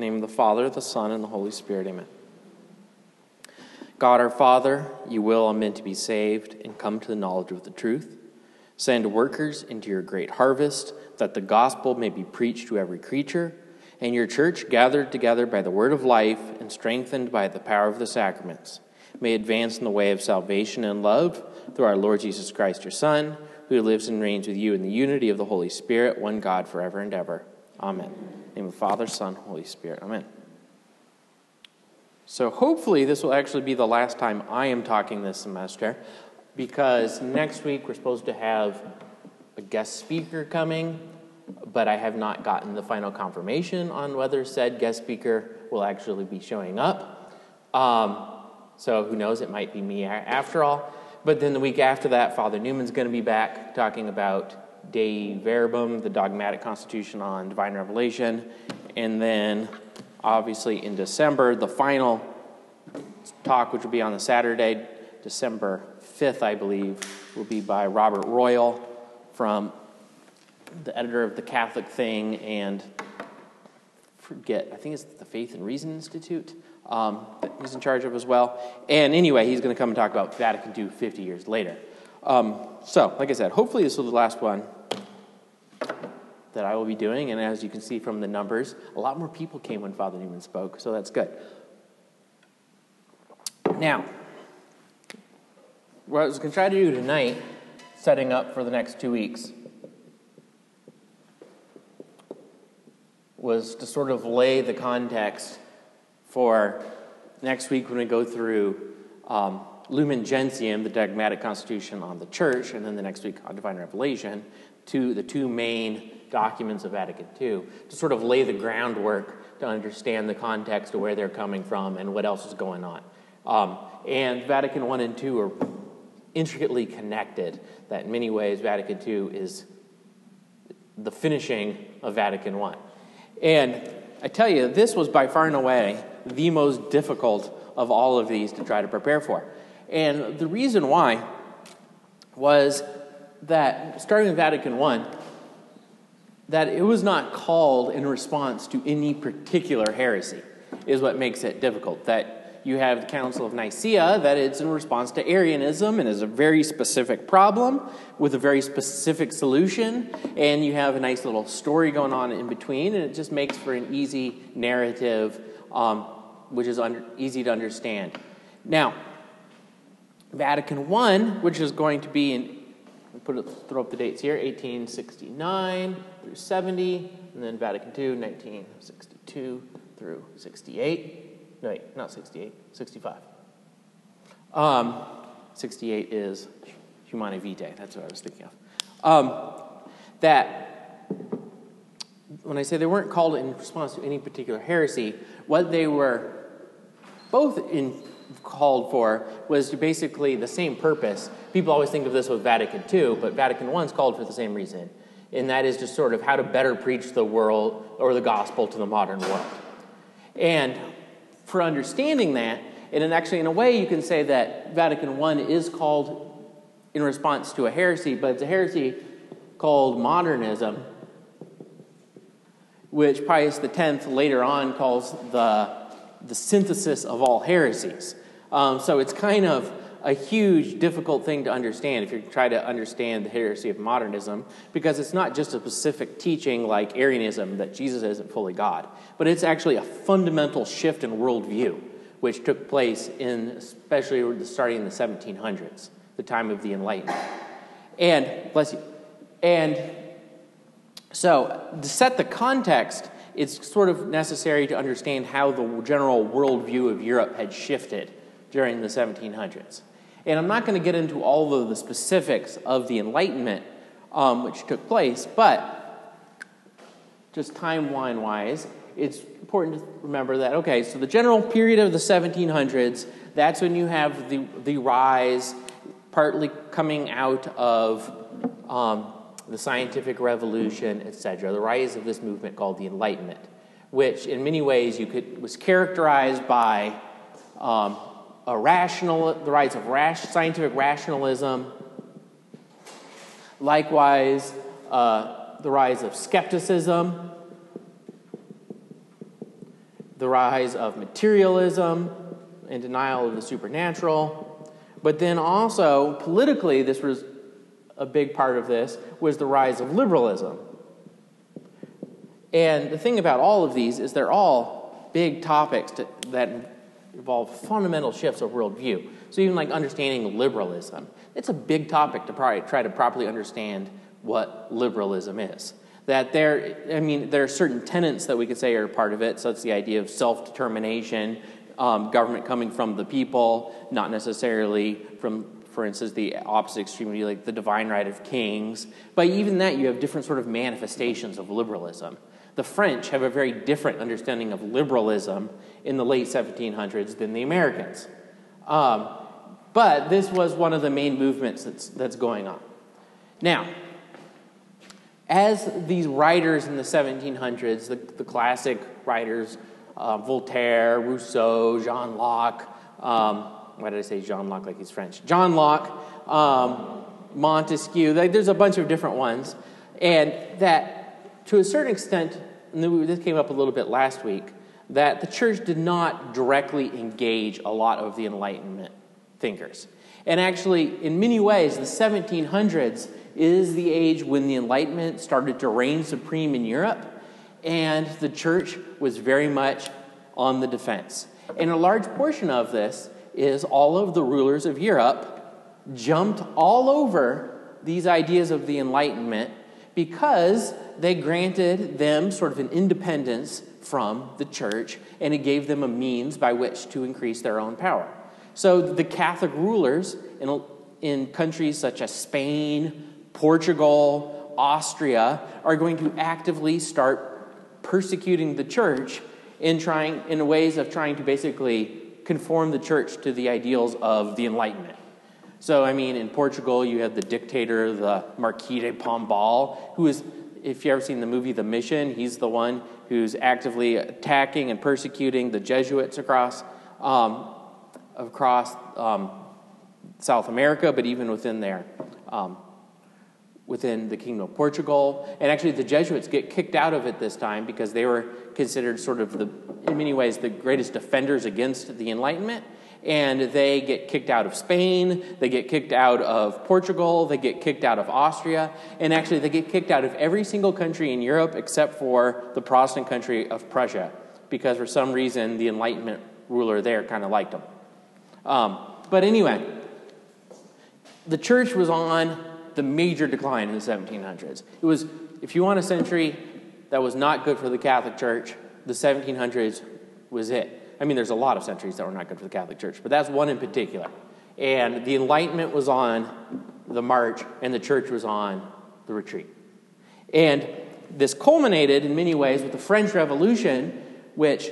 Name of the Father, the Son, and the Holy Spirit, amen. God our Father, you will all men to be saved and come to the knowledge of the truth. Send workers into your great harvest, that the gospel may be preached to every creature, and your church, gathered together by the word of life and strengthened by the power of the sacraments, may advance in the way of salvation and love through our Lord Jesus Christ, your Son, who lives and reigns with you in the unity of the Holy Spirit, one God, forever and ever. Amen. In the name of Father, Son, Holy Spirit. Amen. So hopefully this will actually be the last time I am talking this semester because next week we're supposed to have a guest speaker coming, but I have not gotten the final confirmation on whether said guest speaker will actually be showing up. Um, so who knows, it might be me after all. But then the week after that, Father Newman's going to be back talking about Dei Verbum, the dogmatic constitution on divine revelation. And then obviously in December. The final talk, which will be on the Saturday, December 5th, I believe, will be by Robert Royal from the editor of the Catholic Thing and forget, I think it's the Faith and Reason Institute. Um, that he's in charge of as well. And anyway, he's going to come and talk about Vatican II 50 years later. Um, so, like I said, hopefully this will be the last one that I will be doing. And as you can see from the numbers, a lot more people came when Father Newman spoke, so that's good. Now, what I was going to try to do tonight, setting up for the next two weeks, was to sort of lay the context for next week when we go through um, Lumen Gentium, the dogmatic constitution on the church, and then the next week on divine revelation, to the two main documents of Vatican II to sort of lay the groundwork to understand the context of where they're coming from and what else is going on. Um, and Vatican I and II are intricately connected, that in many ways, Vatican II is the finishing of Vatican I. And I tell you, this was by far and away the most difficult of all of these to try to prepare for. And the reason why was that starting with Vatican I, that it was not called in response to any particular heresy, is what makes it difficult. That you have the Council of Nicaea, that it's in response to Arianism and is a very specific problem with a very specific solution, and you have a nice little story going on in between, and it just makes for an easy narrative, um, which is easy to understand. Now, Vatican I, which is going to be in put it, throw up the dates here 1869 through 70, and then Vatican II, 1962 through 68. No, wait, not 68, 65. Um, 68 is Humanae Vitae, that's what I was thinking of. Um, that, when I say they weren't called in response to any particular heresy, what they were both in, called for was basically the same purpose. People always think of this with Vatican II, but Vatican is called for the same reason, and that is just sort of how to better preach the world or the gospel to the modern world. And for understanding that, and actually, in a way, you can say that Vatican I is called in response to a heresy, but it's a heresy called modernism, which Pius X later on calls the, the synthesis of all heresies. Um, so it's kind of a huge, difficult thing to understand if you try to understand the heresy of modernism, because it's not just a specific teaching like Arianism that Jesus isn't fully God, but it's actually a fundamental shift in worldview, which took place in especially starting in the 1700s, the time of the Enlightenment. And, bless you, and so to set the context, it's sort of necessary to understand how the general worldview of Europe had shifted during the 1700s. And I'm not going to get into all of the specifics of the Enlightenment um, which took place, but just timeline wise, it's important to remember that, okay, so the general period of the 1700s, that's when you have the, the rise, partly coming out of um, the scientific revolution, etc., the rise of this movement called the Enlightenment, which in many ways you could, was characterized by um, a rational, the rise of rash, scientific rationalism. Likewise, uh, the rise of skepticism. the rise of materialism and denial of the supernatural. But then also, politically, this was a big part of this, was the rise of liberalism. And the thing about all of these is they're all big topics to, that involve fundamental shifts of worldview. So even like understanding liberalism, it's a big topic to probably try to properly understand what liberalism is. That there, I mean, there are certain tenets that we could say are part of it. So it's the idea of self-determination, um, government coming from the people, not necessarily from, for instance, the opposite extremity, like the divine right of kings. But even that, you have different sort of manifestations of liberalism. The French have a very different understanding of liberalism in the late 1700s than the Americans. Um, but this was one of the main movements that's, that's going on. Now, as these writers in the 1700s, the, the classic writers, uh, Voltaire, Rousseau, Jean Locke, um, why did I say Jean Locke like he's French? John Locke, um, Montesquieu, there's a bunch of different ones. And that, to a certain extent, and this came up a little bit last week, that the church did not directly engage a lot of the Enlightenment thinkers. And actually, in many ways, the 1700s is the age when the Enlightenment started to reign supreme in Europe, and the church was very much on the defense. And a large portion of this is all of the rulers of Europe jumped all over these ideas of the Enlightenment because they granted them sort of an independence from the church and it gave them a means by which to increase their own power. So the Catholic rulers in, in countries such as Spain, Portugal, Austria are going to actively start persecuting the church in trying in ways of trying to basically conform the church to the ideals of the Enlightenment. So, I mean, in Portugal, you have the dictator, the Marquis de Pombal, who is, if you've ever seen the movie The Mission, he's the one who's actively attacking and persecuting the Jesuits across, um, across um, South America, but even within there. Um, within the Kingdom of Portugal. And actually, the Jesuits get kicked out of it this time because they were considered sort of the, in many ways, the greatest defenders against the Enlightenment. And they get kicked out of Spain, they get kicked out of Portugal, they get kicked out of Austria, and actually, they get kicked out of every single country in Europe except for the Protestant country of Prussia, because for some reason, the Enlightenment ruler there kind of liked them. Um, but anyway, the church was on the major decline in the 1700s. It was, if you want a century that was not good for the Catholic Church, the 1700s was it. I mean, there's a lot of centuries that were not good for the Catholic Church, but that's one in particular. And the Enlightenment was on the march, and the church was on the retreat. And this culminated in many ways with the French Revolution, which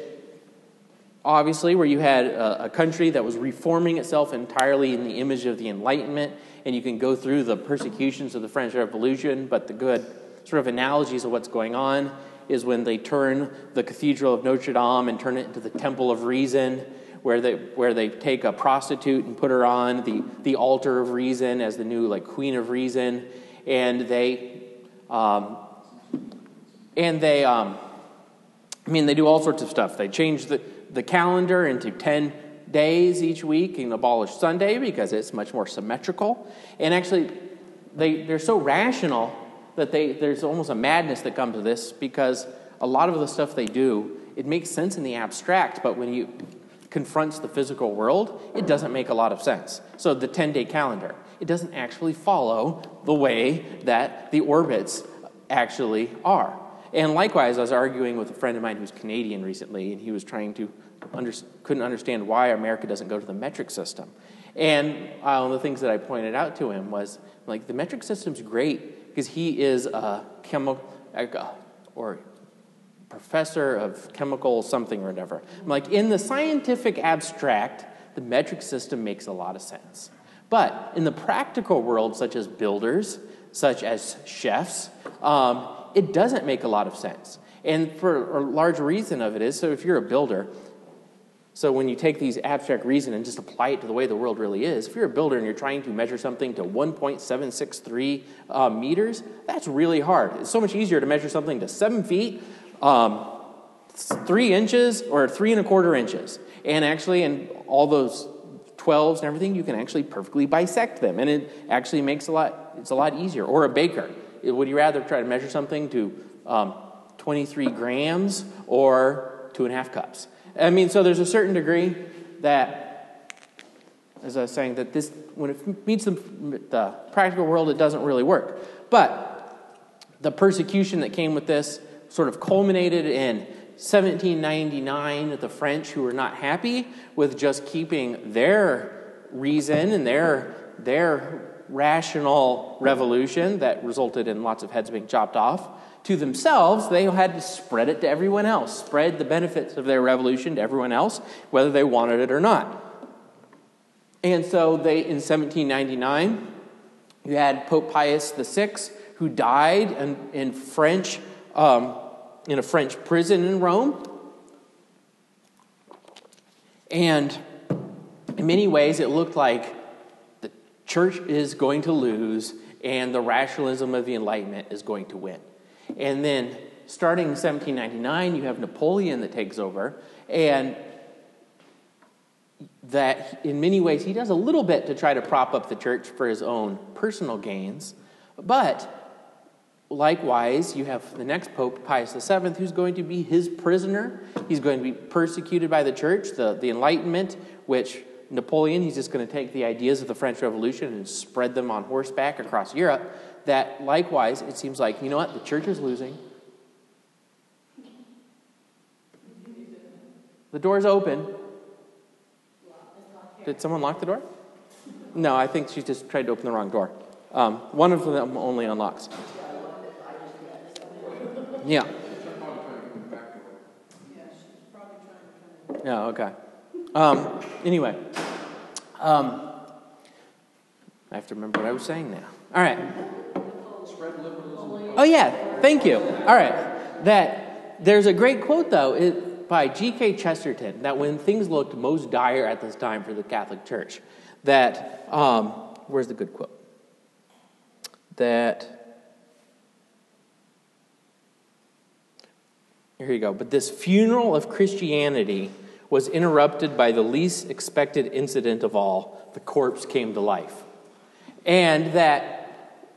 obviously, where you had a, a, country that was reforming itself entirely in the image of the Enlightenment, and you can go through the persecutions of the French Revolution, but the good sort of analogies of what's going on is when they turn the Cathedral of Notre Dame and turn it into the Temple of Reason, where they, where they take a prostitute and put her on the, the altar of reason as the new like Queen of Reason, and they, um, and they, um, I mean, they do all sorts of stuff. They change the, the calendar into 10 days each week and abolish Sunday because it's much more symmetrical. And actually, they, they're so rational that they, there's almost a madness that comes to this because a lot of the stuff they do, it makes sense in the abstract, but when you confronts the physical world, it doesn't make a lot of sense. So the 10-day calendar, it doesn't actually follow the way that the orbits actually are. And likewise, I was arguing with a friend of mine who's Canadian recently, and he was trying to under, couldn't understand why America doesn't go to the metric system. And uh, one of the things that I pointed out to him was like the metric system's great because he is a chemical or professor of chemical something or whatever. I'm like in the scientific abstract, the metric system makes a lot of sense. But in the practical world, such as builders, such as chefs, um, it doesn't make a lot of sense. And for a large reason of it is so if you're a builder, so when you take these abstract reason and just apply it to the way the world really is, if you're a builder and you're trying to measure something to 1.763 uh, meters, that's really hard. It's so much easier to measure something to seven feet, um, three inches or three and a quarter inches. And actually, in all those 12s and everything, you can actually perfectly bisect them. And it actually makes a lot, it's a lot easier. Or a baker. Would you rather try to measure something to um, 23 grams or two and a half cups? I mean, so there's a certain degree that, as I was saying, that this, when it meets the, the practical world, it doesn't really work. But the persecution that came with this sort of culminated in 1799 the French who were not happy with just keeping their reason and their, their rational revolution that resulted in lots of heads being chopped off to themselves, they had to spread it to everyone else, spread the benefits of their revolution to everyone else, whether they wanted it or not. And so they, in 1799, you had Pope Pius VI, who died in, in French um, in a French prison in Rome. And in many ways, it looked like the church is going to lose and the rationalism of the Enlightenment is going to win. And then, starting in 1799, you have Napoleon that takes over, and that in many ways he does a little bit to try to prop up the church for his own personal gains, but Likewise, you have the next Pope, Pius VII, who's going to be his prisoner. He's going to be persecuted by the church. The, the Enlightenment, which Napoleon, he's just going to take the ideas of the French Revolution and spread them on horseback across Europe. That likewise, it seems like, you know what, the church is losing. The door's open. Did someone lock the door? No, I think she just tried to open the wrong door. Um, one of them only unlocks. Yeah. Yeah, okay. Um, anyway, um, I have to remember what I was saying now. All right. Oh, yeah, thank you. All right. That there's a great quote, though, it, by G.K. Chesterton that when things looked most dire at this time for the Catholic Church, that, um, where's the good quote? That Here you go. But this funeral of Christianity was interrupted by the least expected incident of all the corpse came to life. And that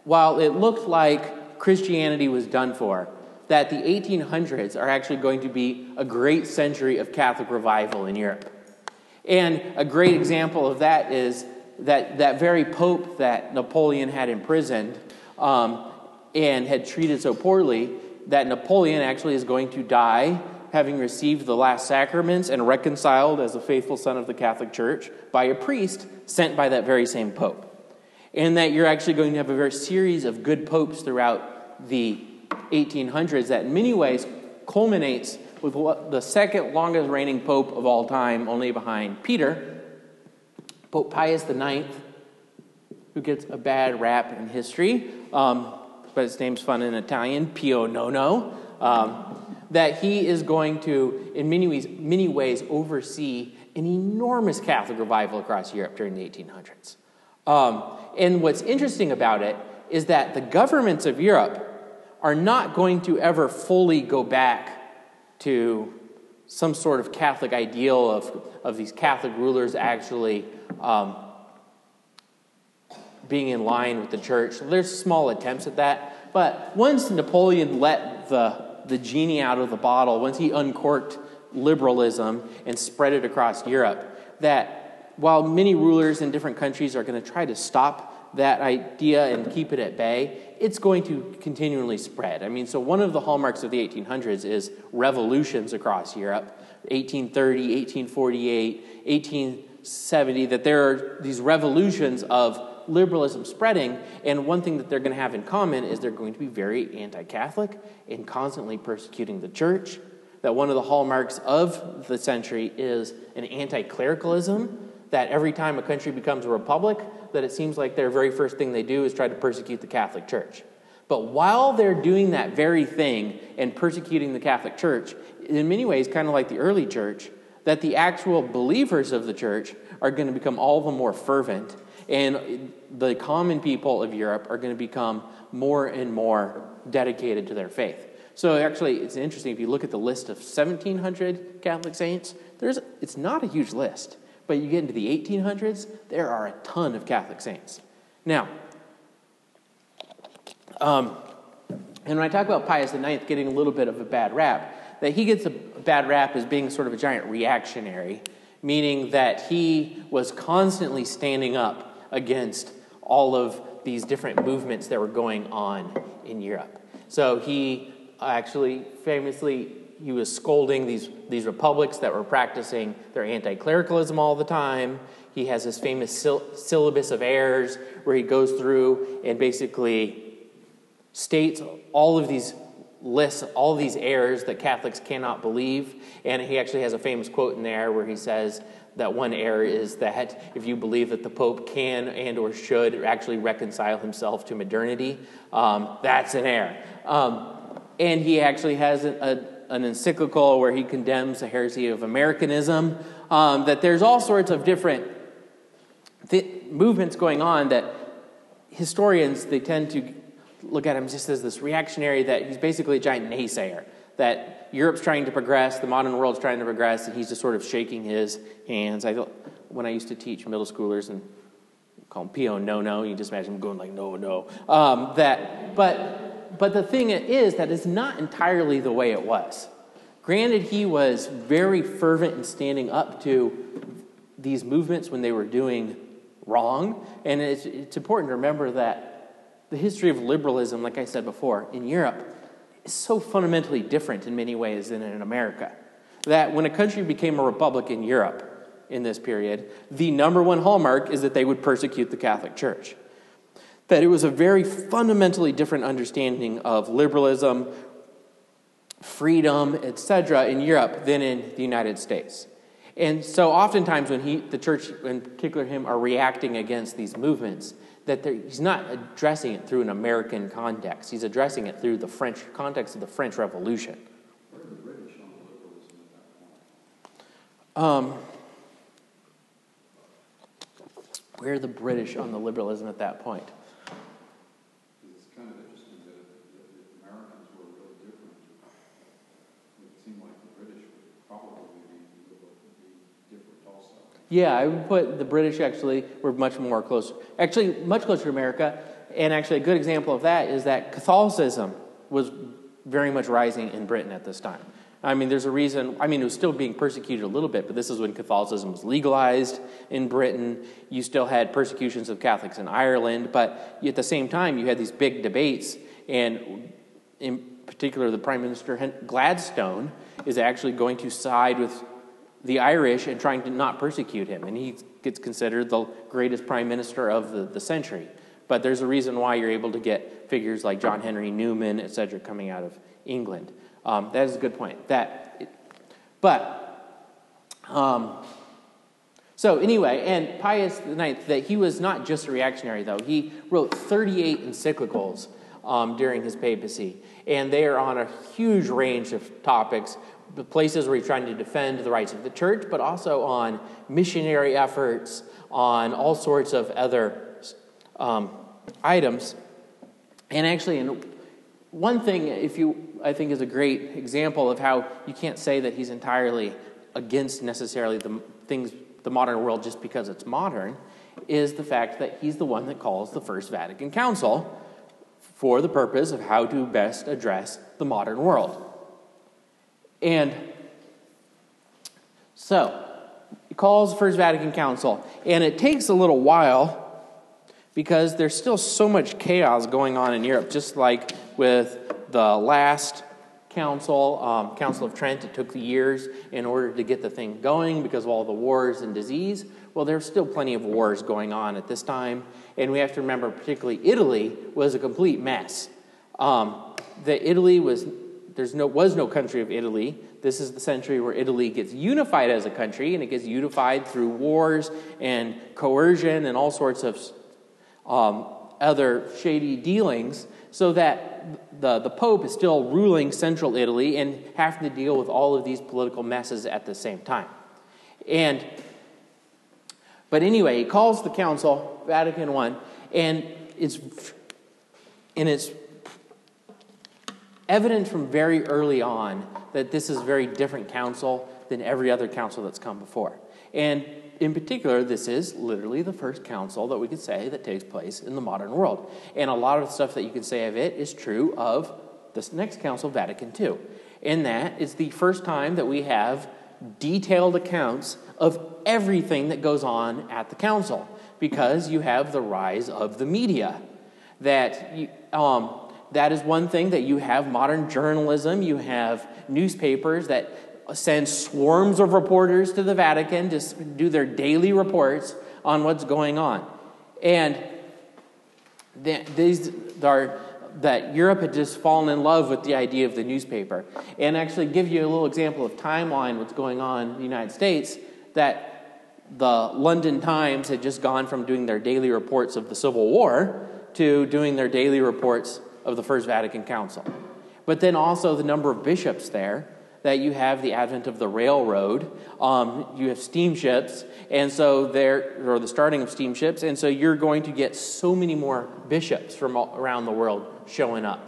while it looked like Christianity was done for, that the 1800s are actually going to be a great century of Catholic revival in Europe. And a great example of that is that that very pope that Napoleon had imprisoned um, and had treated so poorly that Napoleon actually is going to die having received the last sacraments and reconciled as a faithful son of the Catholic Church by a priest sent by that very same pope. And that you're actually going to have a very series of good popes throughout the 1800s that in many ways culminates with what, the second longest reigning pope of all time, only behind Peter, Pope Pius IX, who gets a bad rap in history. Um, but his name's fun in Italian, Pio Nono, um, that he is going to, in many ways, many ways, oversee an enormous Catholic revival across Europe during the 1800s. Um, and what's interesting about it is that the governments of Europe are not going to ever fully go back to some sort of Catholic ideal of, of these Catholic rulers actually um, being in line with the church. There's small attempts at that. But once Napoleon let the, the genie out of the bottle, once he uncorked liberalism and spread it across Europe, that while many rulers in different countries are going to try to stop that idea and keep it at bay, it's going to continually spread. I mean, so one of the hallmarks of the 1800s is revolutions across Europe 1830, 1848, 1870, that there are these revolutions of liberalism spreading, and one thing that they're going to have in common is they're going to be very anti Catholic and constantly persecuting the church. That one of the hallmarks of the century is an anti clericalism, that every time a country becomes a republic, that it seems like their very first thing they do is try to persecute the Catholic Church. But while they're doing that very thing and persecuting the Catholic Church, in many ways, kind of like the early church, that the actual believers of the church are going to become all the more fervent and the common people of Europe are going to become more and more dedicated to their faith. So actually, it's interesting if you look at the list of 1,700 Catholic saints. There's it's not a huge list, but you get into the 1800s, there are a ton of Catholic saints. Now, um, and when I talk about Pius IX getting a little bit of a bad rap, that he gets a bad rap as being sort of a giant reactionary, meaning that he was constantly standing up against all of these different movements that were going on in Europe. So he actually famously he was scolding these, these republics that were practicing their anti-clericalism all the time. He has this famous syllabus of errors where he goes through and basically states all of these lists, all these errors that Catholics cannot believe. And he actually has a famous quote in there where he says that one error is that if you believe that the Pope can and or should actually reconcile himself to modernity, um, that's an error. Um, and he actually has a, a, an encyclical where he condemns the heresy of Americanism. Um, that there's all sorts of different th- movements going on that historians they tend to look at him just as this reactionary that he's basically a giant naysayer that Europe's trying to progress, the modern world's trying to progress, and he's just sort of shaking his hands. I when I used to teach middle schoolers and call him Pio no no, you just imagine him going like no no. Um, that, but but the thing is that it's not entirely the way it was. Granted, he was very fervent in standing up to these movements when they were doing wrong, and it's, it's important to remember that the history of liberalism, like I said before, in Europe is so fundamentally different in many ways than in America. That when a country became a republic in Europe in this period, the number one hallmark is that they would persecute the Catholic Church. That it was a very fundamentally different understanding of liberalism, freedom, etc., in Europe than in the United States. And so, oftentimes, when he, the church, in particular him, are reacting against these movements, that he's not addressing it through an American context. He's addressing it through the French context of the French Revolution. Um, where are the British on the liberalism at that point? Yeah, I would put the British actually were much more close, actually much closer to America. And actually, a good example of that is that Catholicism was very much rising in Britain at this time. I mean, there's a reason, I mean, it was still being persecuted a little bit, but this is when Catholicism was legalized in Britain. You still had persecutions of Catholics in Ireland, but at the same time, you had these big debates, and in particular, the Prime Minister Gladstone is actually going to side with the Irish and trying to not persecute him. And he gets considered the greatest prime minister of the, the century. But there's a reason why you're able to get figures like John Henry Newman, et cetera, coming out of England. Um, that is a good point. That, but, um, so anyway, and Pius IX, that he was not just a reactionary, though. He wrote 38 encyclicals um, during his papacy, and they are on a huge range of topics the places where he's trying to defend the rights of the church, but also on missionary efforts, on all sorts of other um, items. And actually, in one thing, if you, I think, is a great example of how you can't say that he's entirely against necessarily the things, the modern world, just because it's modern, is the fact that he's the one that calls the First Vatican Council for the purpose of how to best address the modern world. And so, he calls the First Vatican Council, and it takes a little while because there's still so much chaos going on in Europe, just like with the last council, um, Council of Trent. It took years in order to get the thing going because of all the wars and disease. Well, there's still plenty of wars going on at this time, and we have to remember, particularly Italy was a complete mess. Um, that Italy was there's no, was no country of Italy. This is the century where Italy gets unified as a country, and it gets unified through wars and coercion and all sorts of um, other shady dealings, so that the, the Pope is still ruling central Italy and having to deal with all of these political messes at the same time. And but anyway, he calls the council, Vatican I, and it's and it's evident from very early on that this is a very different council than every other council that's come before. And in particular, this is literally the first council that we could say that takes place in the modern world. And a lot of the stuff that you can say of it is true of this next council, Vatican II. In that, it's the first time that we have detailed accounts of everything that goes on at the council because you have the rise of the media. That, you, um, that is one thing that you have modern journalism, you have newspapers that send swarms of reporters to the Vatican to do their daily reports on what's going on. And these are that Europe had just fallen in love with the idea of the newspaper. And actually give you a little example of timeline what's going on in the United States that the London Times had just gone from doing their daily reports of the Civil War to doing their daily reports of the First Vatican Council. But then also the number of bishops there that you have the advent of the railroad, um, you have steamships, and so there, or the starting of steamships, and so you're going to get so many more bishops from around the world showing up.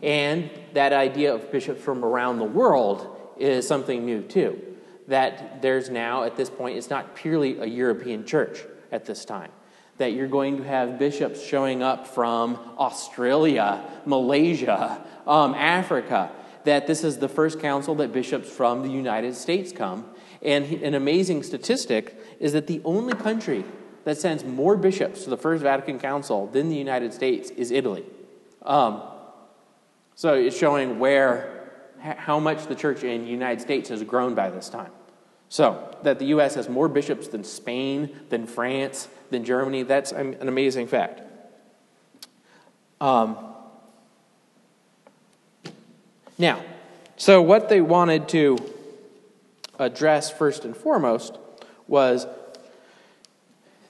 And that idea of bishops from around the world is something new too. That there's now, at this point, it's not purely a European church at this time. That you're going to have bishops showing up from Australia, Malaysia, um, Africa that this is the first council that bishops from the United States come. And an amazing statistic is that the only country that sends more bishops to the First Vatican Council than the United States is Italy. Um, so it's showing where, how much the church in the United States has grown by this time. So that the U.S. has more bishops than Spain, than France, than Germany, that's an amazing fact. Um, now, so what they wanted to address first and foremost was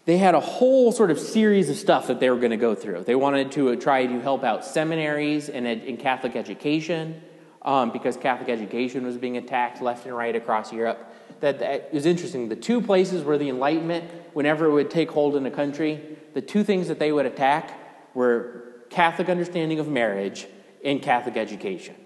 they had a whole sort of series of stuff that they were going to go through. They wanted to try to help out seminaries and in Catholic education um, because Catholic education was being attacked left and right across Europe. That, that was interesting. The two places where the Enlightenment, whenever it would take hold in a country, the two things that they would attack were Catholic understanding of marriage and Catholic education.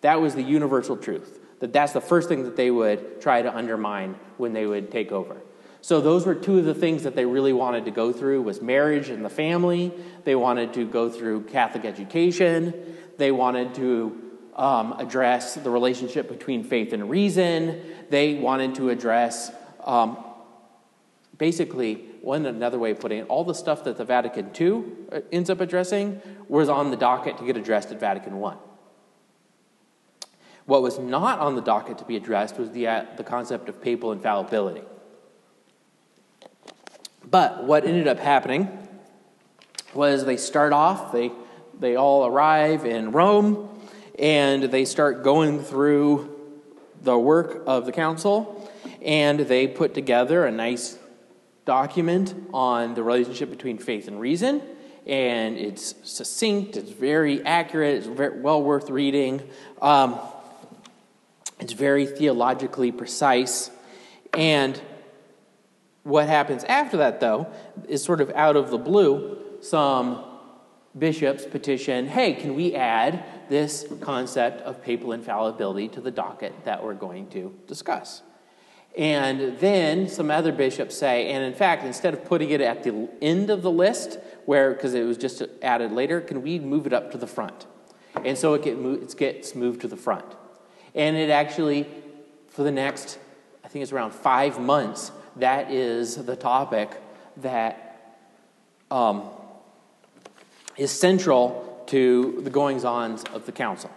That was the universal truth. That that's the first thing that they would try to undermine when they would take over. So those were two of the things that they really wanted to go through was marriage and the family. They wanted to go through Catholic education. They wanted to um, address the relationship between faith and reason. They wanted to address um, basically one another way of putting it all the stuff that the vatican ii uh, ends up addressing was on the docket to get addressed at vatican i what was not on the docket to be addressed was the, uh, the concept of papal infallibility. But what ended up happening was they start off, they, they all arrive in Rome, and they start going through the work of the council, and they put together a nice document on the relationship between faith and reason. And it's succinct, it's very accurate, it's very well worth reading. Um, it's very theologically precise. And what happens after that, though, is sort of out of the blue. Some bishops petition, hey, can we add this concept of papal infallibility to the docket that we're going to discuss? And then some other bishops say, and in fact, instead of putting it at the end of the list, where because it was just added later, can we move it up to the front? And so it, get, it gets moved to the front. And it actually, for the next, I think it's around five months, that is the topic that um, is central to the goings ons of the council.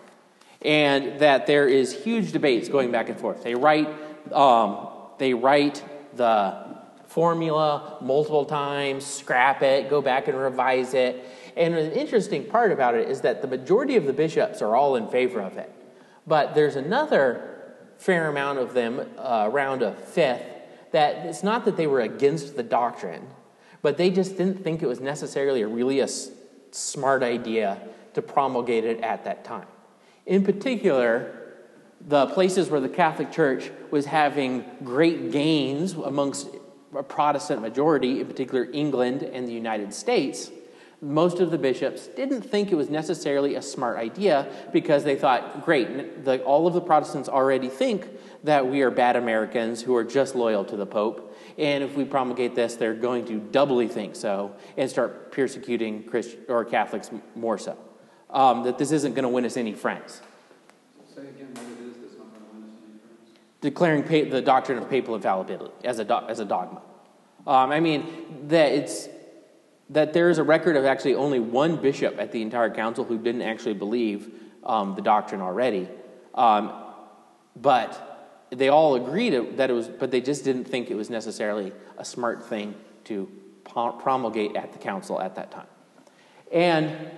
And that there is huge debates going back and forth. They write, um, they write the formula multiple times, scrap it, go back and revise it. And an interesting part about it is that the majority of the bishops are all in favor of it. But there's another fair amount of them, uh, around a fifth, that it's not that they were against the doctrine, but they just didn't think it was necessarily a really a smart idea to promulgate it at that time. In particular, the places where the Catholic Church was having great gains amongst a Protestant majority, in particular England and the United States, most of the bishops didn't think it was necessarily a smart idea because they thought, great, the, all of the Protestants already think that we are bad Americans who are just loyal to the Pope. And if we promulgate this, they're going to doubly think so and start persecuting Christ- or Catholics more so. Um, that this isn't going to win us any friends. Say again what it is that's not going to win us any friends. Declaring pa- the doctrine of papal infallibility as a, do- as a dogma. Um, I mean, that it's that there is a record of actually only one bishop at the entire council who didn't actually believe um, the doctrine already. Um, but they all agreed that it was, but they just didn't think it was necessarily a smart thing to promulgate at the council at that time. And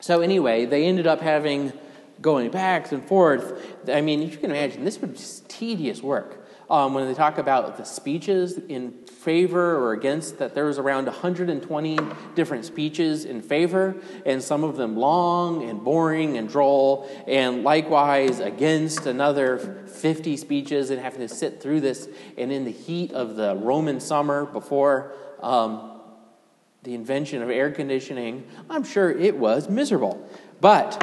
so, anyway, they ended up having going back and forth. I mean, you can imagine this was tedious work. Um, when they talk about the speeches in favor or against, that there was around 120 different speeches in favor, and some of them long and boring and droll, and likewise against another 50 speeches and having to sit through this. And in the heat of the Roman summer before um, the invention of air conditioning, I'm sure it was miserable. But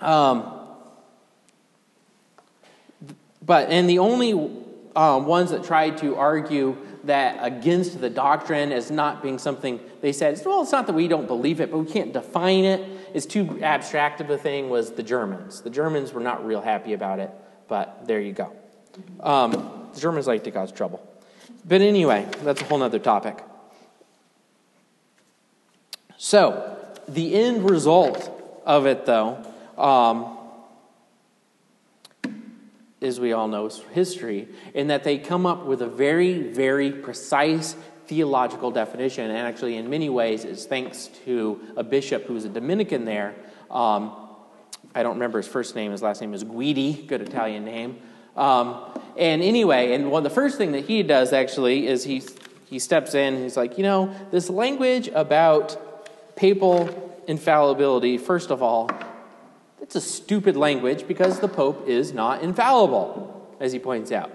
um, but, and the only um, ones that tried to argue that against the doctrine as not being something, they said, well, it's not that we don't believe it, but we can't define it. It's too abstract of a thing, was the Germans. The Germans were not real happy about it, but there you go. Um, the Germans like to cause trouble. But anyway, that's a whole other topic. So, the end result of it, though, um, as we all know, history, in that they come up with a very, very precise theological definition. And actually, in many ways, it's thanks to a bishop who was a Dominican there. Um, I don't remember his first name. His last name is Guidi, good Italian name. Um, and anyway, and well, the first thing that he does actually is he he steps in. He's like, you know, this language about papal infallibility. First of all, it's a stupid language because the Pope is not infallible, as he points out.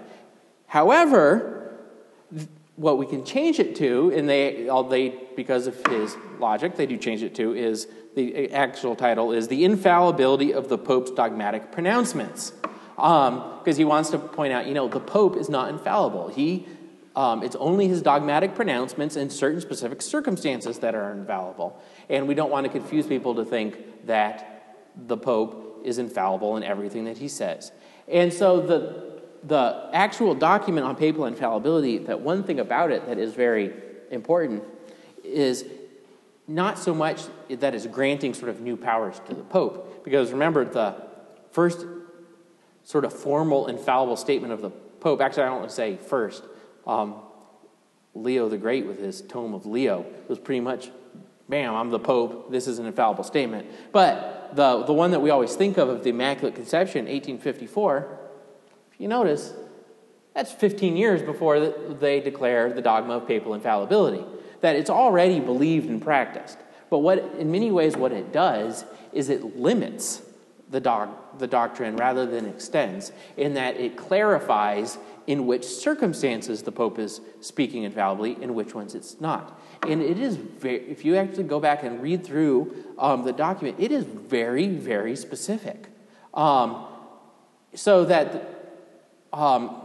However, what we can change it to, and they, they because of his logic, they do change it to, is the actual title is The Infallibility of the Pope's Dogmatic Pronouncements. Because um, he wants to point out, you know, the Pope is not infallible. He, um, it's only his dogmatic pronouncements in certain specific circumstances that are infallible. And we don't want to confuse people to think that the Pope is infallible in everything that he says. And so the, the actual document on papal infallibility, that one thing about it that is very important is not so much that it's granting sort of new powers to the Pope, because remember, the first sort of formal infallible statement of the Pope, actually, I don't want to say first, um, Leo the Great with his Tome of Leo was pretty much bam, I'm the Pope, this is an infallible statement. But the, the one that we always think of, of the Immaculate Conception, 1854, if you notice, that's 15 years before they declare the dogma of papal infallibility. That it's already believed and practiced. But what, in many ways, what it does is it limits the, dog, the doctrine rather than extends, in that it clarifies in which circumstances the Pope is speaking infallibly, in which ones it's not. And it is very, if you actually go back and read through um, the document, it is very, very specific. Um, so that, um,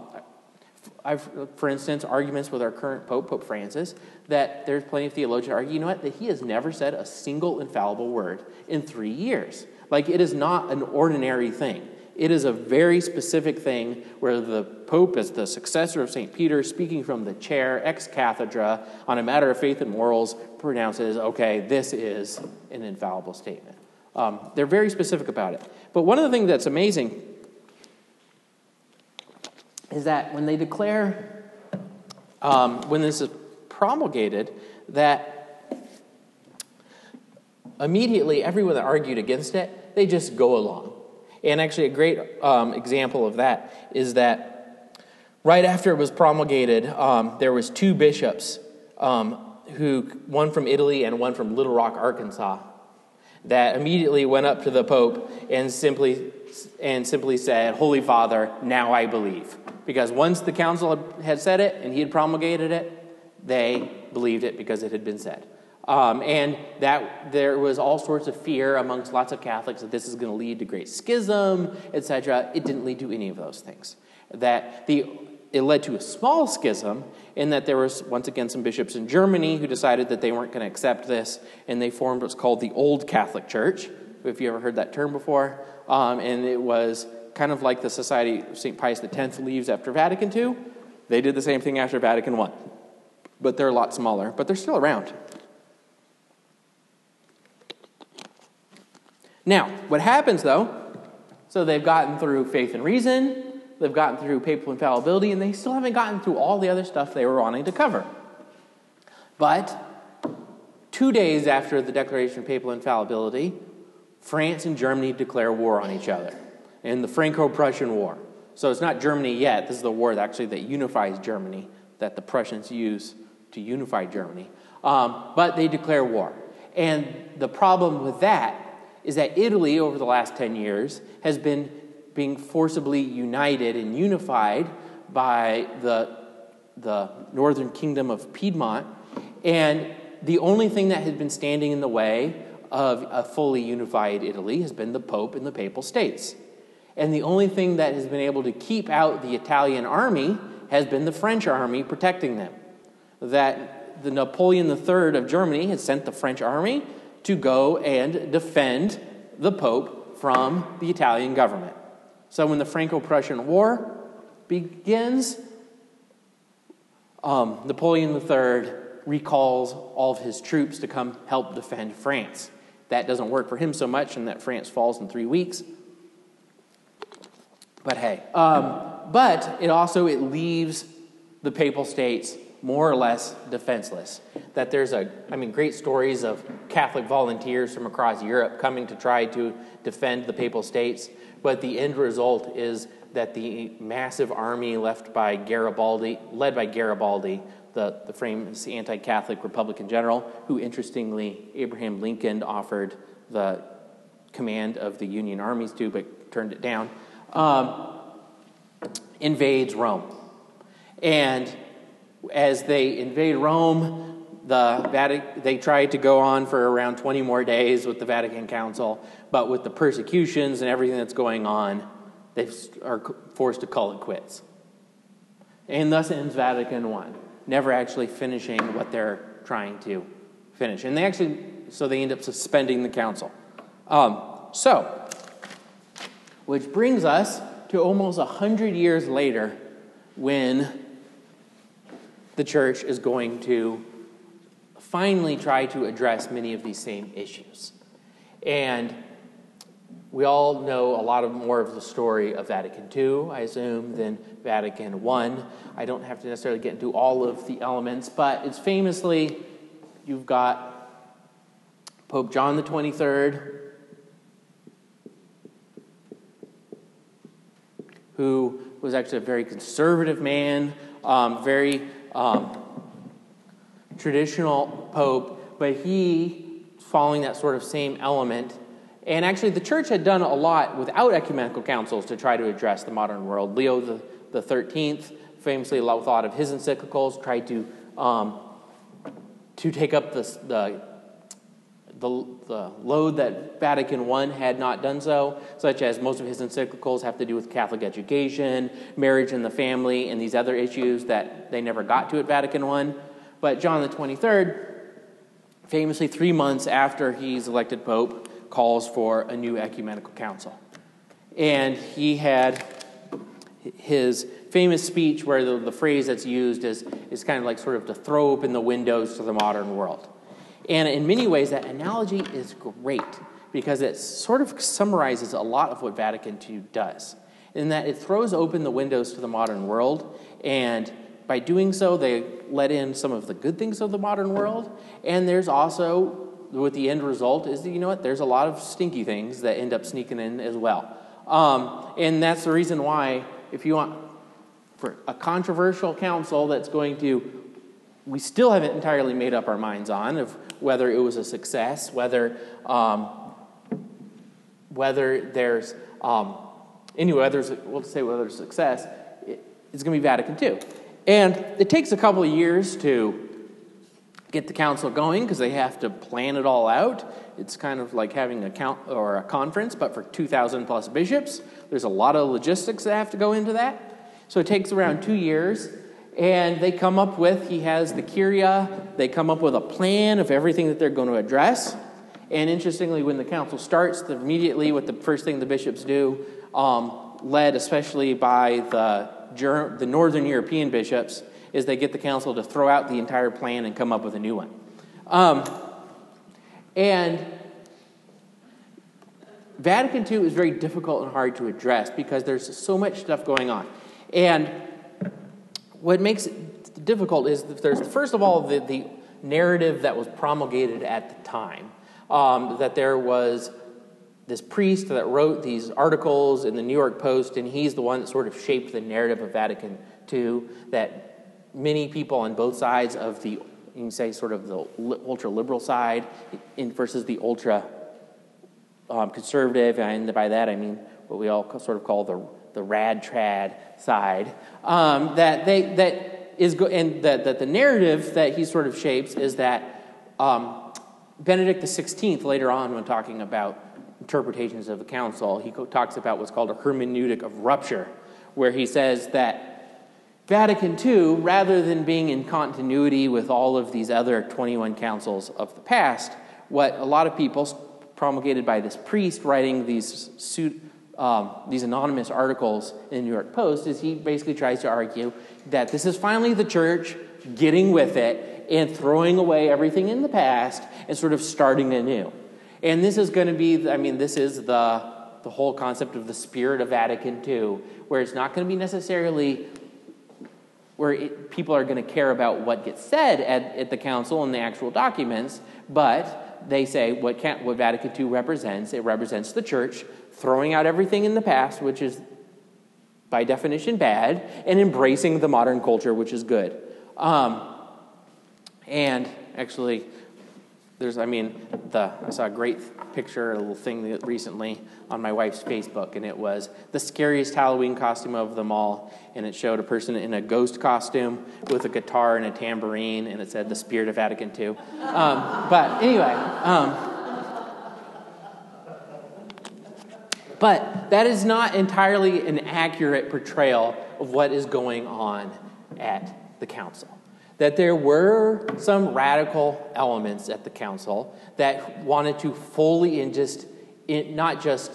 for instance, arguments with our current Pope, Pope Francis, that there's plenty of theologians argue, you know what, that he has never said a single infallible word in three years. Like, it is not an ordinary thing. It is a very specific thing where the Pope, as the successor of St. Peter, speaking from the chair ex cathedra on a matter of faith and morals, pronounces, okay, this is an infallible statement. Um, they're very specific about it. But one of the things that's amazing is that when they declare, um, when this is promulgated, that immediately everyone that argued against it, they just go along. And actually, a great um, example of that is that right after it was promulgated, um, there was two bishops, um, who one from Italy and one from Little Rock, Arkansas, that immediately went up to the Pope and simply and simply said, "Holy Father, now I believe." Because once the council had said it and he had promulgated it, they believed it because it had been said. Um, and that there was all sorts of fear amongst lots of Catholics that this is going to lead to great schism, etc. It didn't lead to any of those things. That the it led to a small schism in that there was once again some bishops in Germany who decided that they weren't going to accept this, and they formed what's called the Old Catholic Church. If you ever heard that term before, um, and it was kind of like the Society of St. Pius X leaves after Vatican II. They did the same thing after Vatican I, but they're a lot smaller, but they're still around. Now, what happens though? So they've gotten through faith and reason, they've gotten through papal infallibility, and they still haven't gotten through all the other stuff they were wanting to cover. But two days after the declaration of papal infallibility, France and Germany declare war on each other in the Franco Prussian War. So it's not Germany yet. This is the war that actually that unifies Germany, that the Prussians use to unify Germany. Um, but they declare war. And the problem with that is that Italy, over the last 10 years, has been being forcibly united and unified by the, the northern kingdom of Piedmont. And the only thing that has been standing in the way of a fully unified Italy has been the Pope and the Papal States. And the only thing that has been able to keep out the Italian army has been the French army protecting them. That the Napoleon III of Germany had sent the French army to go and defend the Pope from the Italian government. So when the Franco Prussian War begins, um, Napoleon III recalls all of his troops to come help defend France. That doesn't work for him so much, and that France falls in three weeks. But hey, um, but it also it leaves the papal states more or less defenseless. That there's a, I mean, great stories of Catholic volunteers from across Europe coming to try to defend the papal states, but the end result is that the massive army left by Garibaldi, led by Garibaldi, the, the famous anti Catholic Republican general, who interestingly Abraham Lincoln offered the command of the Union armies to, but turned it down, um, invades Rome. And as they invade Rome, the Vatican, they tried to go on for around 20 more days with the Vatican Council, but with the persecutions and everything that's going on, they are forced to call it quits. And thus ends Vatican I, never actually finishing what they're trying to finish. And they actually, so they end up suspending the council. Um, so, which brings us to almost 100 years later when the church is going to finally try to address many of these same issues. And we all know a lot of more of the story of Vatican II, I assume, than Vatican I. I don't have to necessarily get into all of the elements, but it's famously you've got Pope John the 23rd, who was actually a very conservative man, um, very um, traditional pope, but he, following that sort of same element, and actually the church had done a lot without ecumenical councils to try to address the modern world. Leo the, the 13th, famously, with a lot of his encyclicals, tried to, um, to take up the, the the, the, load that Vatican I had not done so, such as most of his encyclicals have to do with Catholic education, marriage and the family, and these other issues that they never got to at Vatican I. But John the 23rd, famously three months after he's elected Pope, calls for a new ecumenical council. And he had his famous speech where the, the phrase that's used is, is kind of like sort of to throw open the windows to the modern world. And in many ways, that analogy is great because it sort of summarizes a lot of what Vatican II does, in that it throws open the windows to the modern world, and by doing so, they let in some of the good things of the modern world, and there's also, with the end result, is that, you know what, there's a lot of stinky things that end up sneaking in as well. Um, and that's the reason why, if you want for a controversial council that's going to we still haven't entirely made up our minds on of whether it was a success, whether um, whether there's um, anyway, whether we'll say whether it's success, it, it's going to be Vatican II, and it takes a couple of years to get the council going because they have to plan it all out. It's kind of like having a count or a conference, but for 2,000 plus bishops. There's a lot of logistics that have to go into that. So it takes around two years. And they come up with, he has the Curia, they come up with a plan of everything that they're going to address. And interestingly, when the council starts, immediately what the first thing the bishops do, um, led especially by the, the Northern European bishops, is they get the council to throw out the entire plan and come up with a new one. Um, and Vatican II is very difficult and hard to address because there's so much stuff going on. And what makes it difficult is there's, first of all, the, the narrative that was promulgated at the time. Um, that there was this priest that wrote these articles in the New York Post, and he's the one that sort of shaped the narrative of Vatican II. That many people on both sides of the, you can say, sort of the ultra liberal side in, versus the ultra um, conservative, and by that I mean what we all sort of call the the rad trad side. Um, that they that is go- and that, that the narrative that he sort of shapes is that um, Benedict XVI later on, when talking about interpretations of the council, he talks about what's called a hermeneutic of rupture, where he says that Vatican II, rather than being in continuity with all of these other 21 councils of the past, what a lot of people promulgated by this priest writing these suit, um, these anonymous articles in the New York Post is he basically tries to argue that this is finally the church getting with it and throwing away everything in the past and sort of starting anew. And this is going to be, I mean, this is the, the whole concept of the spirit of Vatican II, where it's not going to be necessarily where it, people are going to care about what gets said at, at the council and the actual documents, but they say what, can, what Vatican II represents. It represents the church throwing out everything in the past, which is by definition bad, and embracing the modern culture, which is good. Um, and actually, there's, I mean, the I saw a great picture, a little thing recently on my wife's Facebook, and it was the scariest Halloween costume of them all. And it showed a person in a ghost costume with a guitar and a tambourine, and it said the spirit of Vatican II. Um, but anyway. Um, But that is not entirely an accurate portrayal of what is going on at the council. That there were some radical elements at the council that wanted to fully and just, not just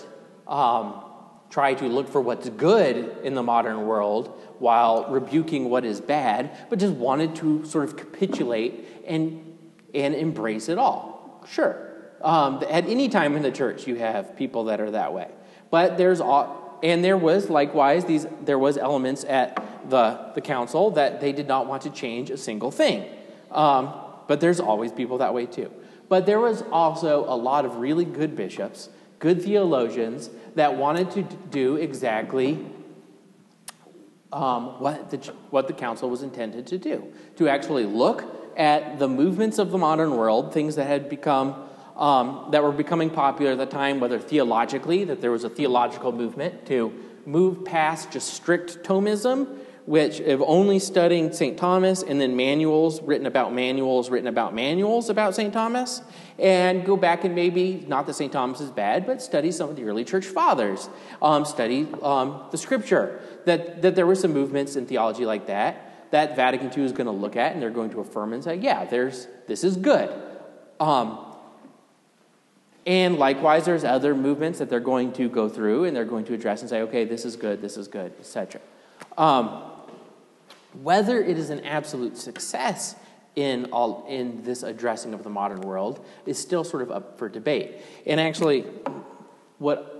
um, try to look for what's good in the modern world while rebuking what is bad, but just wanted to sort of capitulate and, and embrace it all. Sure. Um, at any time in the church, you have people that are that way. But there's and there was likewise these there was elements at the the council that they did not want to change a single thing. Um, but there's always people that way too. But there was also a lot of really good bishops, good theologians that wanted to do exactly um, what, the, what the council was intended to do to actually look at the movements of the modern world, things that had become um, that were becoming popular at the time, whether theologically, that there was a theological movement to move past just strict Thomism, which of only studying St. Thomas and then manuals written about manuals written about manuals about St. Thomas, and go back and maybe, not that St. Thomas is bad, but study some of the early church fathers, um, study um, the scripture. That, that there were some movements in theology like that that Vatican II is going to look at and they're going to affirm and say, yeah, there's, this is good. Um, and likewise, there's other movements that they're going to go through and they're going to address and say, okay, this is good, this is good, etc. Um, whether it is an absolute success in all in this addressing of the modern world is still sort of up for debate. And actually, what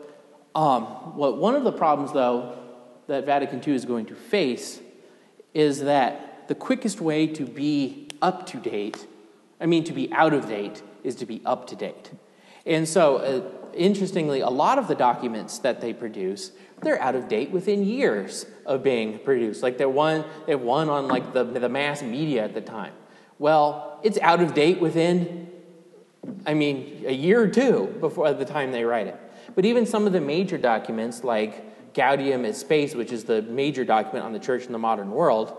um, what one of the problems though that Vatican II is going to face is that the quickest way to be up to date, I mean to be out of date, is to be up to date. And so, uh, interestingly, a lot of the documents that they produce, they're out of date within years of being produced. Like they're one, they one on like the, the mass media at the time. Well, it's out of date within, I mean, a year or two before the time they write it. But even some of the major documents, like Gaudium et Spes, which is the major document on the church in the modern world,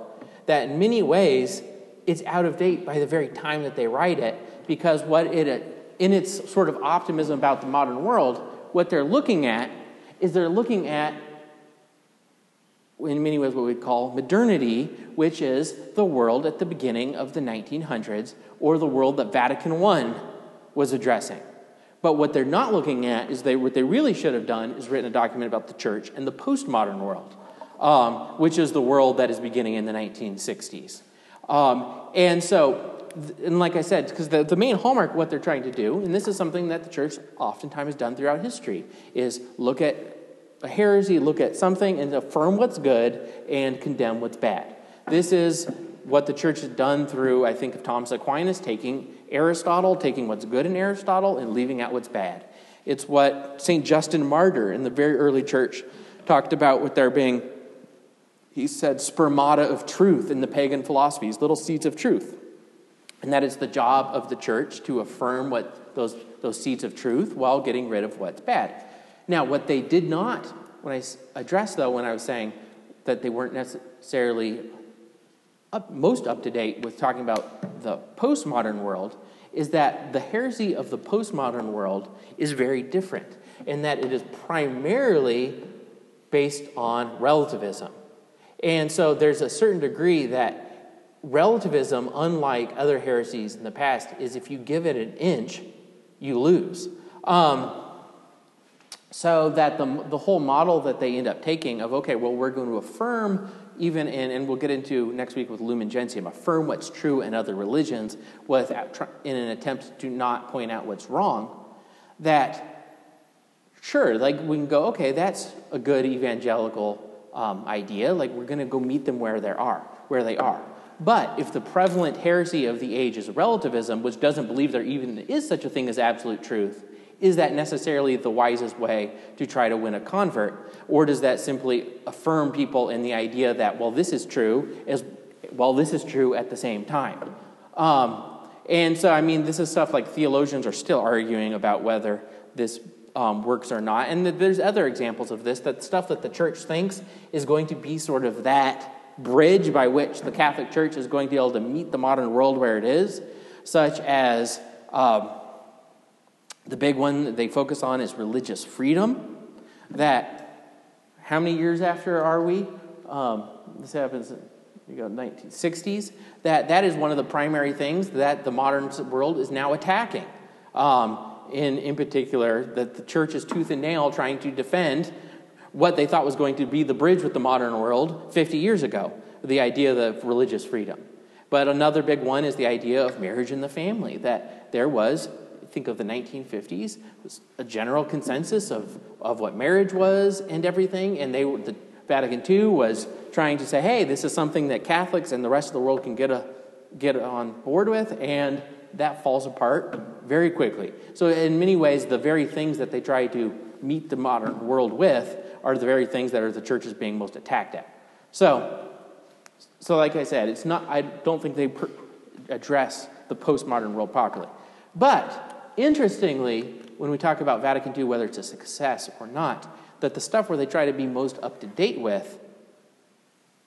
that in many ways it's out of date by the very time that they write it because what it, in its sort of optimism about the modern world, what they're looking at is they're looking at, in many ways, what we call modernity, which is the world at the beginning of the 1900s or the world that Vatican I was addressing. But what they're not looking at is they, what they really should have done is written a document about the church and the postmodern world, um, which is the world that is beginning in the 1960s. Um, and so, and like I said, because the, the main hallmark what they're trying to do, and this is something that the church oftentimes has done throughout history, is look at a heresy, look at something and affirm what's good and condemn what's bad. This is what the church has done through, I think, of Thomas Aquinas, taking Aristotle, taking what's good in Aristotle and leaving out what's bad. It's what St. Justin Martyr in the very early church talked about with there being he said spermata of truth in the pagan philosophies, little seeds of truth. And that is the job of the church to affirm what those, those seeds of truth while getting rid of what's bad. Now, what they did not, when I addressed though, when I was saying that they weren't necessarily up, most up to date with talking about the postmodern world, is that the heresy of the postmodern world is very different in that it is primarily based on relativism. And so there's a certain degree that relativism, unlike other heresies in the past, is if you give it an inch, you lose. Um, so that the, the whole model that they end up taking of, okay, well, we're going to affirm even in, and we'll get into next week with Lumen Gentium, affirm what's true in other religions with, in an attempt to not point out what's wrong, that sure, like we can go, okay, that's a good evangelical um, idea. Like we're going to go meet them where they are, where they are. But if the prevalent heresy of the age is relativism, which doesn't believe there even is such a thing as absolute truth, is that necessarily the wisest way to try to win a convert? Or does that simply affirm people in the idea that, well, this is true, as well, this is true at the same time? Um, and so, I mean, this is stuff like theologians are still arguing about whether this um, works or not. And there's other examples of this that stuff that the church thinks is going to be sort of that bridge by which the Catholic Church is going to be able to meet the modern world where it is, such as um, the big one that they focus on is religious freedom. That, how many years after are we? Um, this happens you go 1960s. That, that is one of the primary things that the modern world is now attacking. Um, in, in particular, that the church is tooth and nail trying to defend what they thought was going to be the bridge with the modern world 50 years ago the idea of religious freedom. But another big one is the idea of marriage and the family, that there was, think of the 1950s, a general consensus of, of what marriage was and everything, and they the Vatican II was trying to say, hey, this is something that Catholics and the rest of the world can get, a, get on board with, and that falls apart very quickly. So, in many ways, the very things that they try to meet the modern world with are the very things that are the churches being most attacked at. So, so like I said, it's not. I don't think they per- address the postmodern world properly. But interestingly, when we talk about Vatican II, whether it's a success or not, that the stuff where they try to be most up to date with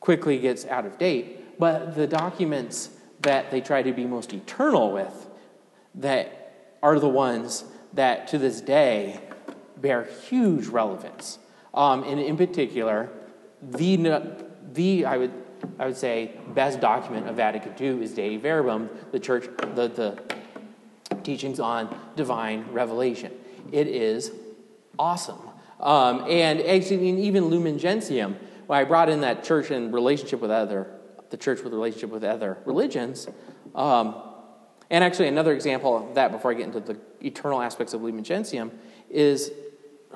quickly gets out of date. But the documents that they try to be most eternal with that are the ones that to this day bear huge relevance. Um, and in particular, the, the I, would, I would say, best document of Vatican II is Dei Verbum, the church, the, the teachings on divine revelation. It is awesome. Um, and actually, even Lumen Gentium, when I brought in that church in relationship with other the church with relationship with other religions. Um, and actually, another example of that before I get into the eternal aspects of Lumen Gentium is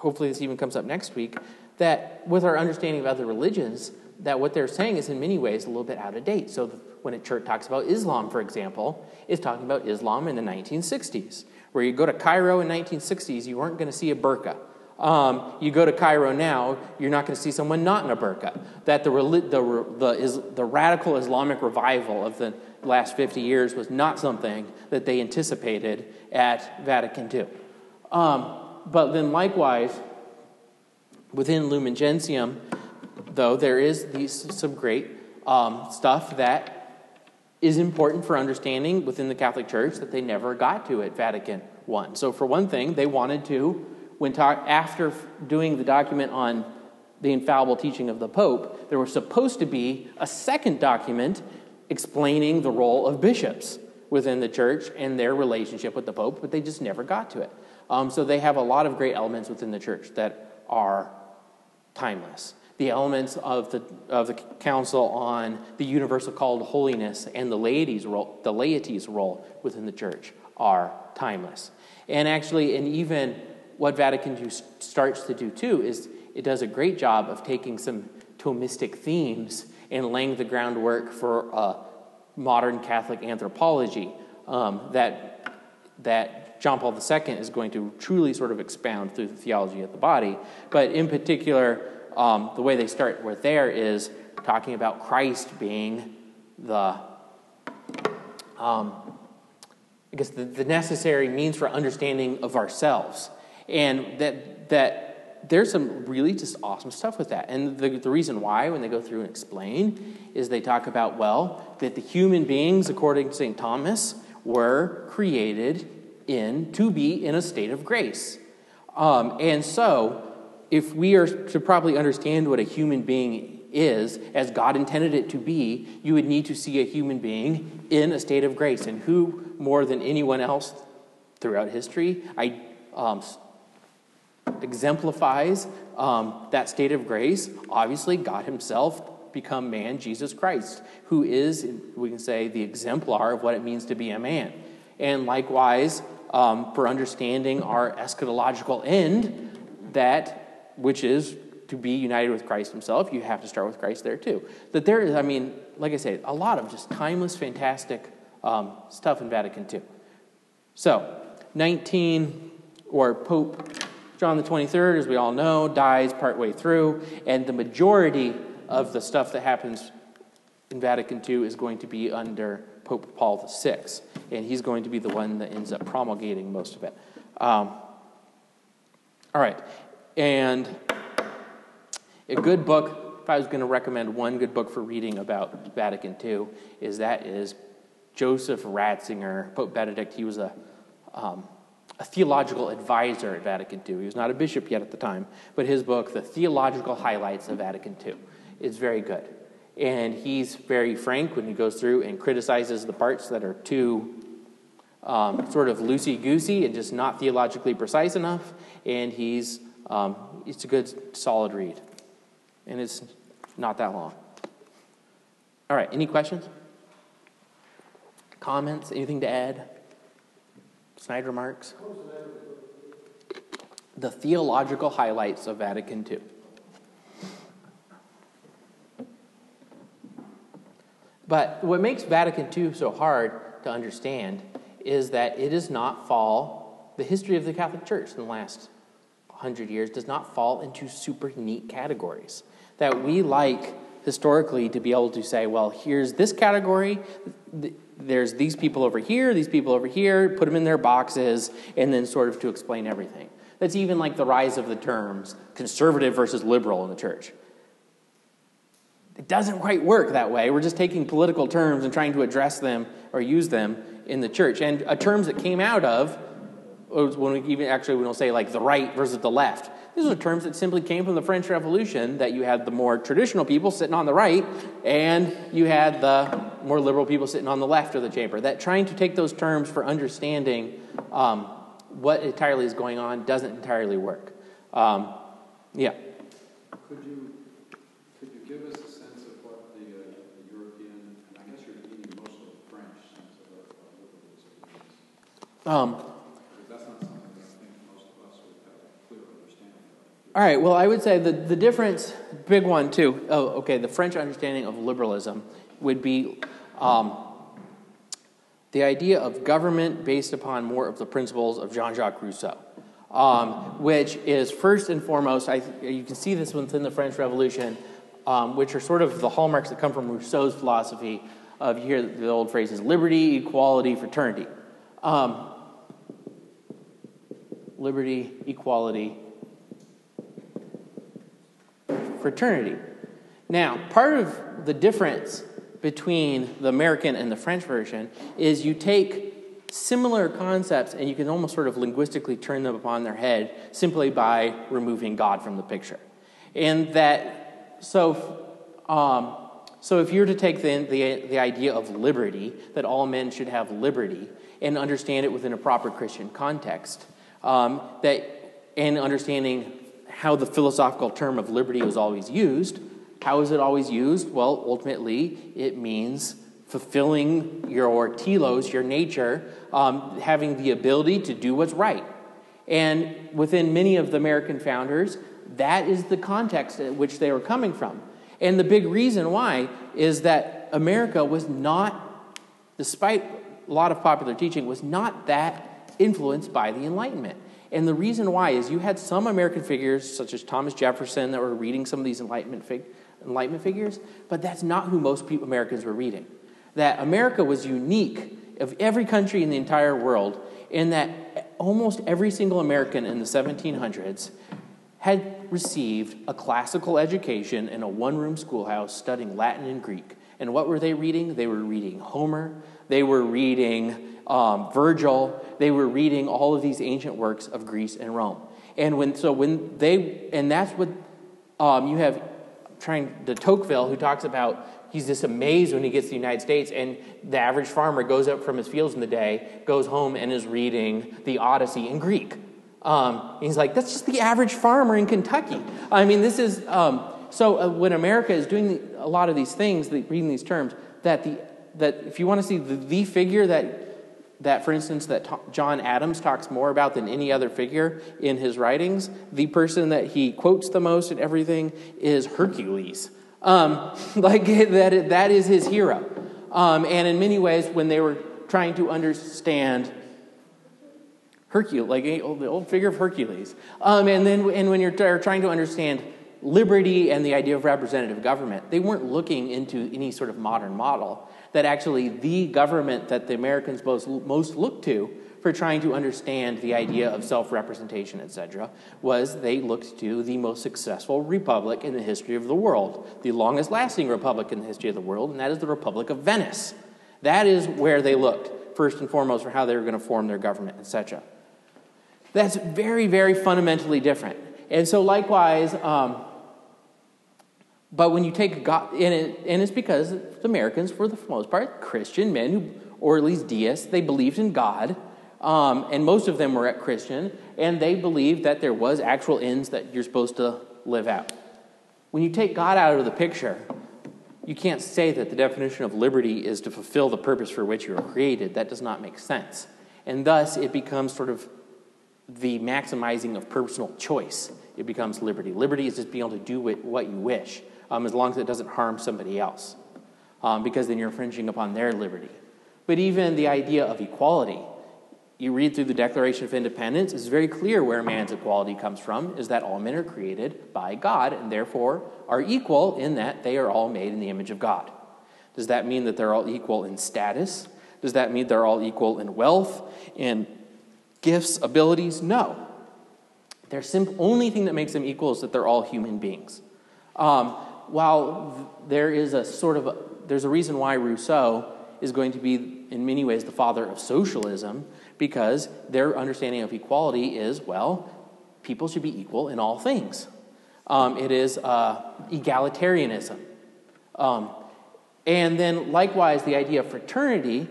hopefully this even comes up next week that with our understanding of other religions, that what they're saying is in many ways a little bit out of date. So when a church talks about Islam, for example, is talking about Islam in the 1960s. Where you go to Cairo in 1960s, you weren't going to see a burqa. Um, you go to Cairo now, you're not going to see someone not in a burqa. That the, the, the, is, the radical Islamic revival of the last 50 years was not something that they anticipated at Vatican II. Um, but then, likewise, within Lumen Gentium, though, there is these, some great um, stuff that is important for understanding within the Catholic Church that they never got to at Vatican I. So, for one thing, they wanted to, when talk, after doing the document on the infallible teaching of the Pope, there was supposed to be a second document explaining the role of bishops within the church and their relationship with the Pope, but they just never got to it. Um, so they have a lot of great elements within the church that are timeless. The elements of the, of the council on the universal call to holiness and the laity's role, the laity's role within the church are timeless. And actually, and even what Vatican II starts to do too is it does a great job of taking some Thomistic themes and laying the groundwork for a modern Catholic anthropology um, that, that John Paul II is going to truly sort of expound through the theology of the body. But in particular, um, the way they start with there is talking about Christ being the, um, I guess, the, the necessary means for understanding of ourselves. And that, that there's some really just awesome stuff with that. And the, the reason why, when they go through and explain, is they talk about, well, that the human beings, according to St. Thomas, were created in to be in a state of grace. Um, and so, if we are to properly understand what a human being is, as God intended it to be, you would need to see a human being in a state of grace. And who more than anyone else throughout history I, um, exemplifies um, that state of grace. Obviously, God Himself become man, Jesus Christ, who is, we can say, the exemplar of what it means to be a man. And likewise, um, for understanding our eschatological end, that which is to be united with Christ Himself, you have to start with Christ there too. That there is, I mean, like I say, a lot of just timeless, fantastic um, stuff in Vatican II. So, 19, or Pope John the 23rd, as we all know, dies partway through, and the majority of the stuff that happens in Vatican II is going to be under Pope Paul VI, and he's going to be the one that ends up promulgating most of it. Um, all right, and a good book, if I was going to recommend one good book for reading about Vatican II, is that is Joseph Ratzinger, Pope Benedict. He was a um, a theological advisor at Vatican II. He was not a bishop yet at the time, but his book, The Theological Highlights of Vatican II, is very good. And he's very frank when he goes through and criticizes the parts that are too um, sort of loosey goosey and just not theologically precise enough. And he's um, it's a good, solid read. And it's not that long. All right, any questions? Comments? Anything to add? Snide remarks? The theological highlights of Vatican II. But what makes Vatican II so hard to understand is that it does not fall, the history of the Catholic Church in the last hundred years does not fall into super neat categories. That we like historically to be able to say, well, here's this category, there's these people over here, these people over here, put them in their boxes, and then sort of to explain everything. That's even like the rise of the terms conservative versus liberal in the church. It doesn't quite work that way. We're just taking political terms and trying to address them or use them in the church. And uh, terms that came out of, when we even actually we don't say like the right versus the left. These are terms that simply came from the French Revolution that you had the more traditional people sitting on the right and you had the more liberal people sitting on the left of the chamber. That trying to take those terms for understanding um, what entirely is going on doesn't entirely work. Um, yeah. Could you, could you give us a sense of what the, uh, the European, and I guess you're meaning most of the French sense of what liberalism is? Um, All right, well, I would say the, the difference, big one too, oh, okay, the French understanding of liberalism would be um, the idea of government based upon more of the principles of Jean Jacques Rousseau, um, which is first and foremost, I, you can see this within the French Revolution, um, which are sort of the hallmarks that come from Rousseau's philosophy of, you hear the old phrases liberty, equality, fraternity. Um, liberty, equality, fraternity. Now, part of the difference between the American and the French version is you take similar concepts and you can almost sort of linguistically turn them upon their head simply by removing God from the picture. And that, so, um, so if you're to take the, the, the idea of liberty, that all men should have liberty, and understand it within a proper Christian context, um, that, and understanding how the philosophical term of liberty was always used, how is it always used? Well, ultimately, it means fulfilling your telos, your nature, um, having the ability to do what's right. And within many of the American founders, that is the context at which they were coming from. And the big reason why is that America was not, despite a lot of popular teaching, was not that influenced by the Enlightenment. And the reason why is you had some American figures, such as Thomas Jefferson, that were reading some of these Enlightenment, fig- Enlightenment figures, but that's not who most people, Americans were reading that America was unique of every country in the entire world in that almost every single American in the 1700s had received a classical education in a one room schoolhouse studying Latin and Greek. And what were they reading? They were reading Homer, they were reading um, Virgil, they were reading all of these ancient works of Greece and Rome. And when, so when they, and that's what um, you have trying, de Tocqueville, who talks about he's just amazed when he gets to the United States, and the average farmer goes up from his fields in the day, goes home, and is reading the Odyssey in Greek. Um, he's like, that's just the average farmer in Kentucky. I mean, this is um, so uh, when America is doing the, a lot of these things, the, reading these terms, that the that if you want to see the, the figure that that, for instance, that John Adams talks more about than any other figure in his writings, the person that he quotes the most and everything is Hercules. Um, like that, that is his hero. Um, and in many ways, when they were trying to understand Hercules, like the old figure of Hercules, um, and then and when you're trying to understand liberty and the idea of representative government, they weren't looking into any sort of modern model. That actually the government that the Americans most, most looked to for trying to understand the idea of self representation, etc., was they looked to the most successful republic in the history of the world, the longest lasting republic in the history of the world, and that is the Republic of Venice. That is where they looked, first and foremost, for how they were going to form their government, etc. That's very, very fundamentally different. And so, likewise, um, but when you take God, and, it, and it's because the Americans, for the most part, Christian men, who, or at least deists, they believed in God um, and most of them were at Christian, and they believed that there was actual ends that you're supposed to live out. When you take God out of the picture, you can't say that the definition of liberty is to fulfill the purpose for which you were created. That does not make sense. And thus, it becomes sort of the maximizing of personal choice. It becomes liberty. Liberty is just being able to do what you wish, um, as long as it doesn't harm somebody else, um, because then you're infringing upon their liberty. But even the idea of equality, you read through the Declaration of Independence, it's very clear where man's equality comes from, is that all men are created by God and therefore are equal in that they are all made in the image of God. Does that mean that they're all equal in status? Does that mean they're all equal in wealth, in gifts, abilities? No. Their simple, only thing that makes them equal is that they're all human beings. Um, while there is a sort of a, there's a reason why Rousseau is going to be in many ways the father of socialism because their understanding of equality is well, people should be equal in all things. Um, it is uh, egalitarianism. Um, and then, likewise, the idea of fraternity,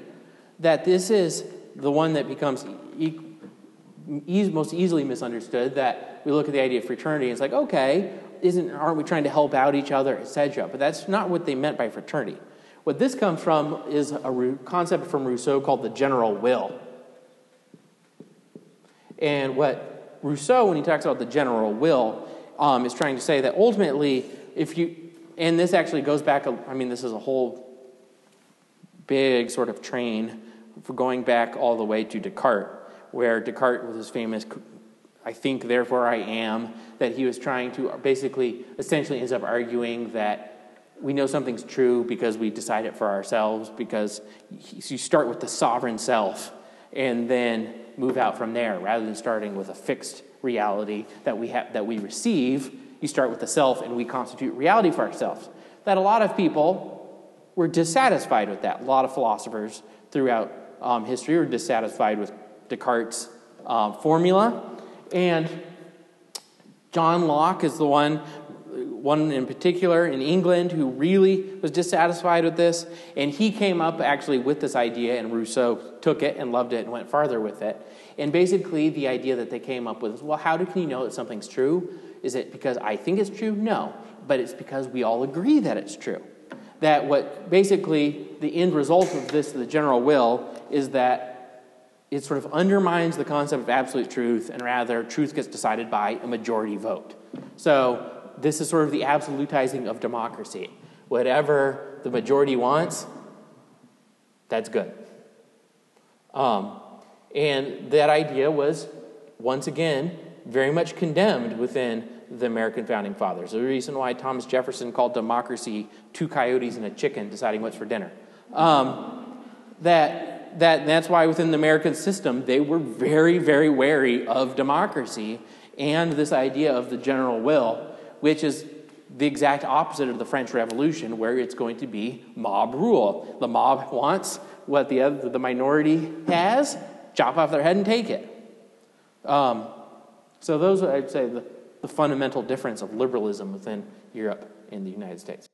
that this is the one that becomes e- e- most easily misunderstood. That we look at the idea of fraternity and it's like, okay, isn't, aren't we trying to help out each other, etc.? But that's not what they meant by fraternity. What this comes from is a concept from Rousseau called the general will. And what Rousseau, when he talks about the general will, um, is trying to say that ultimately, if you, and this actually goes back, I mean, this is a whole big sort of train for going back all the way to Descartes, where Descartes was his famous, I think, therefore I am, that he was trying to basically, essentially ends up arguing that we know something's true because we decide it for ourselves, because you start with the sovereign self and then move out from there rather than starting with a fixed reality that we have that we receive you start with the self and we constitute reality for ourselves that a lot of people were dissatisfied with that. A lot of philosophers throughout um, history were dissatisfied with Descartes' um, formula. And John Locke is the one, one in particular in England who really was dissatisfied with this. And he came up actually with this idea, and Rousseau took it and loved it and went farther with it. And basically, the idea that they came up with is well, how do, can you know that something's true? Is it because I think it's true? No. But it's because we all agree that it's true. That what basically the end result of this, the general will, is that it sort of undermines the concept of absolute truth, and rather, truth gets decided by a majority vote. So, this is sort of the absolutizing of democracy. Whatever the majority wants, that's good. Um, and that idea was, once again, very much condemned within the American founding fathers. The reason why Thomas Jefferson called democracy two coyotes and a chicken deciding what's for dinner. Um, that, that, that's why within the American system, they were very, very wary of democracy and this idea of the general will, which is the exact opposite of the French Revolution, where it's going to be mob rule. The mob wants what the, other, the minority has, chop off their head and take it. Um, so, those are, I'd say, the, the fundamental difference of liberalism within Europe and the United States.